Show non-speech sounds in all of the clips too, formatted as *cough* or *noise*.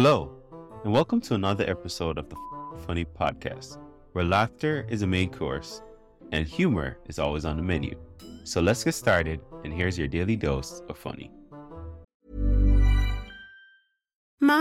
Hello, and welcome to another episode of the Funny Podcast, where laughter is a main course and humor is always on the menu. So let's get started, and here's your daily dose of funny.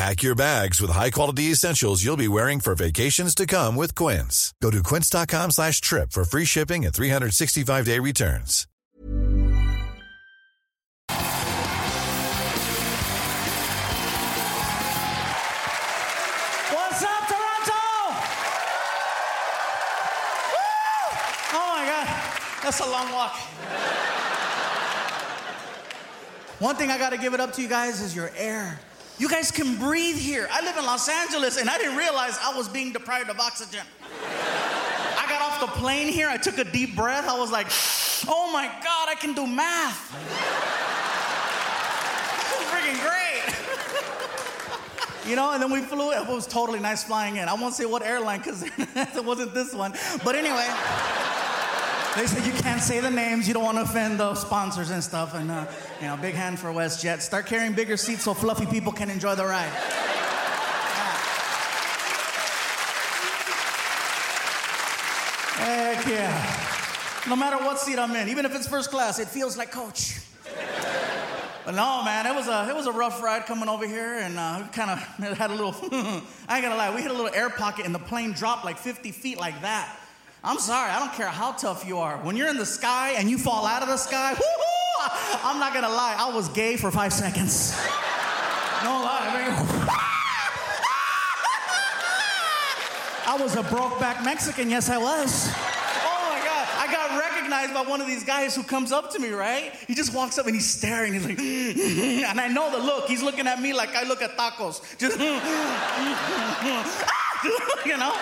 Pack your bags with high-quality essentials you'll be wearing for vacations to come with Quince. Go to quince.com slash trip for free shipping and 365-day returns. What's up, Toronto? Woo! Oh my God, that's a long walk. One thing I gotta give it up to you guys is your air. You guys can breathe here. I live in Los Angeles and I didn't realize I was being deprived of oxygen. I got off the plane here, I took a deep breath, I was like, oh my God, I can do math. This is freaking great. *laughs* You know, and then we flew. It was totally nice flying in. I won't say what airline because *laughs* it wasn't this one. But anyway, they said you can't say the names. You don't want to offend the sponsors and stuff. And uh, you know, big hand for WestJet. Start carrying bigger seats so fluffy people can enjoy the ride. Yeah. Heck yeah! No matter what seat I'm in, even if it's first class, it feels like coach. But no, man, it was a it was a rough ride coming over here, and uh, kind of *laughs* had a little. *laughs* I ain't gonna lie, we hit a little air pocket, and the plane dropped like 50 feet like that. I'm sorry, I don't care how tough you are. When you're in the sky and you fall out of the sky, woo-hoo, I'm not gonna lie, I was gay for five seconds. No lie, I was a broke-back Mexican. Yes, I was. Oh my God, I got recognized by one of these guys who comes up to me, right? He just walks up and he's staring. He's like, *laughs* and I know the look. He's looking at me like I look at tacos. Just, *laughs* you know?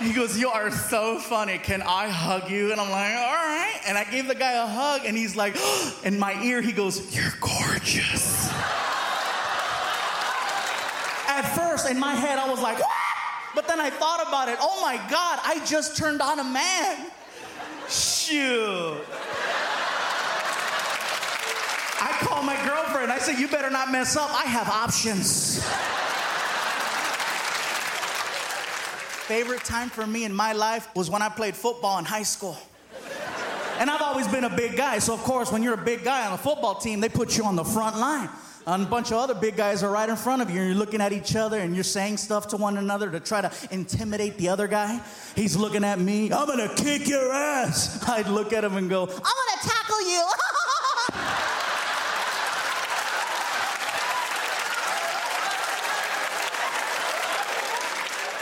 He goes, You are so funny. Can I hug you? And I'm like, All right. And I gave the guy a hug, and he's like, *gasps* In my ear, he goes, You're gorgeous. At first, in my head, I was like, What? But then I thought about it. Oh my God, I just turned on a man. Shoot. I called my girlfriend. I said, You better not mess up. I have options. Favorite time for me in my life was when I played football in high school. And I've always been a big guy, so of course, when you're a big guy on a football team, they put you on the front line. And a bunch of other big guys are right in front of you, and you're looking at each other and you're saying stuff to one another to try to intimidate the other guy. He's looking at me, I'm gonna kick your ass. *laughs* I'd look at him and go, I'm gonna tackle you. *laughs*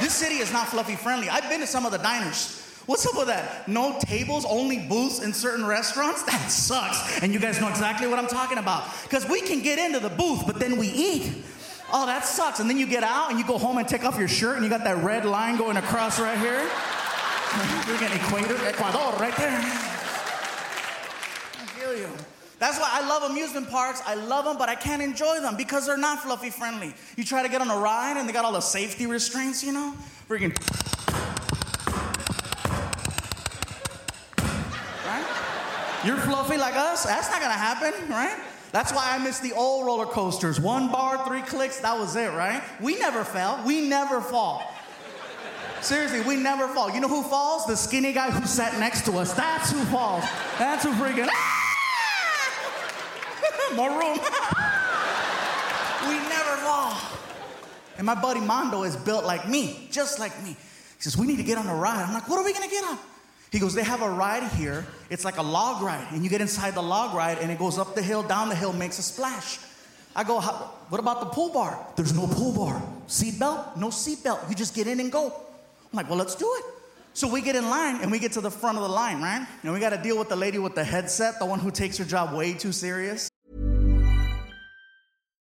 This city is not fluffy friendly. I've been to some of the diners. What's up with that? No tables, only booths in certain restaurants? *laughs* That sucks. And you guys know exactly what I'm talking about. Because we can get into the booth, but then we eat. Oh, that sucks. And then you get out and you go home and take off your shirt and you got that red line going across right here. *laughs* Freaking equator, Ecuador, right there. I feel you. That's why I love amusement parks. I love them, but I can't enjoy them because they're not fluffy friendly. You try to get on a ride and they got all the safety restraints, you know? Freaking. Right? You're fluffy like us? That's not gonna happen, right? That's why I miss the old roller coasters. One bar, three clicks, that was it, right? We never fell. We never fall. Seriously, we never fall. You know who falls? The skinny guy who sat next to us. That's who falls. That's who freaking. Ah! More room. we never fall. And my buddy Mondo is built like me, just like me. He says, We need to get on a ride. I'm like, What are we gonna get on? He goes, They have a ride here. It's like a log ride. And you get inside the log ride and it goes up the hill, down the hill, makes a splash. I go, What about the pool bar? There's no pool bar. Seatbelt? No seatbelt. You just get in and go. I'm like, Well, let's do it. So we get in line and we get to the front of the line, right? And we gotta deal with the lady with the headset, the one who takes her job way too serious.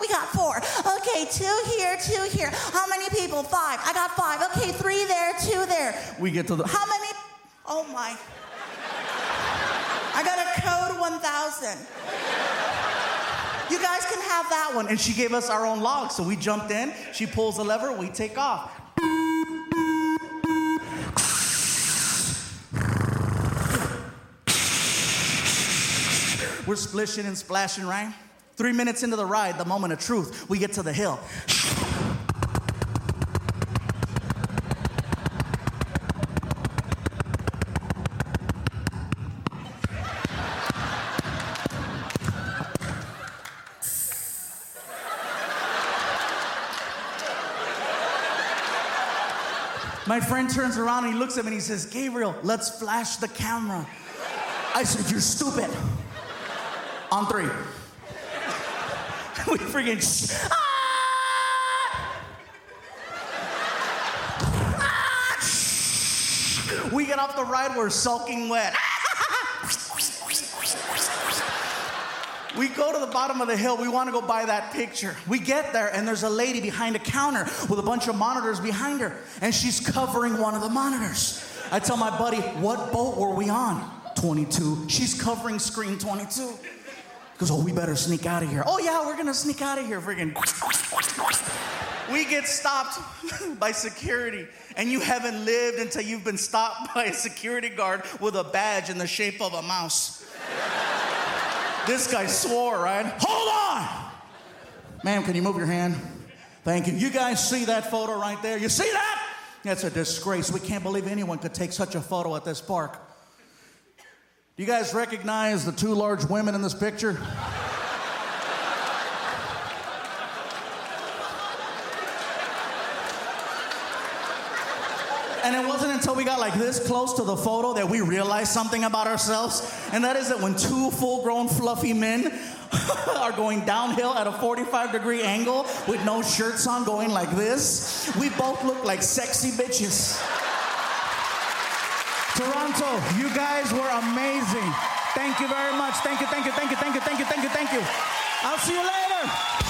We got four. Okay, two here, two here. How many people? Five. I got five. Okay, three there, two there. We get to the. How many? Oh my. I got a code 1000. You guys can have that one. And she gave us our own log. So we jumped in, she pulls the lever, we take off. We're splishing and splashing, right? Three minutes into the ride, the moment of truth, we get to the hill. My friend turns around and he looks at me and he says, Gabriel, let's flash the camera. I said, You're stupid. On three. *laughs* we freaking. Sh- Ah! *laughs* we get off the ride, we're soaking wet. *laughs* We go to the bottom of the hill. We want to go buy that picture. We get there, and there's a lady behind a counter with a bunch of monitors behind her, and she's covering one of the monitors. I tell my buddy, What boat were we on? 22. She's covering screen 22. Goes, Oh, we better sneak out of here. Oh, yeah, we're going to sneak out of here. Friggin'. We get stopped *laughs* by security, and you haven't lived until you've been stopped by a security guard with a badge in the shape of a mouse. This guy swore, right? Hold on! Ma'am, can you move your hand? Thank you. You guys see that photo right there? You see that? That's a disgrace. We can't believe anyone could take such a photo at this park. You guys recognize the two large women in this picture? And it wasn't until we got like this close to the photo that we realized something about ourselves. And that is that when two full grown fluffy men *laughs* are going downhill at a 45 degree angle with no shirts on going like this, we both look like sexy bitches. Toronto, you guys were amazing. Thank you very much. Thank you, thank you, thank you, thank you, thank you, thank you, thank you. I'll see you later.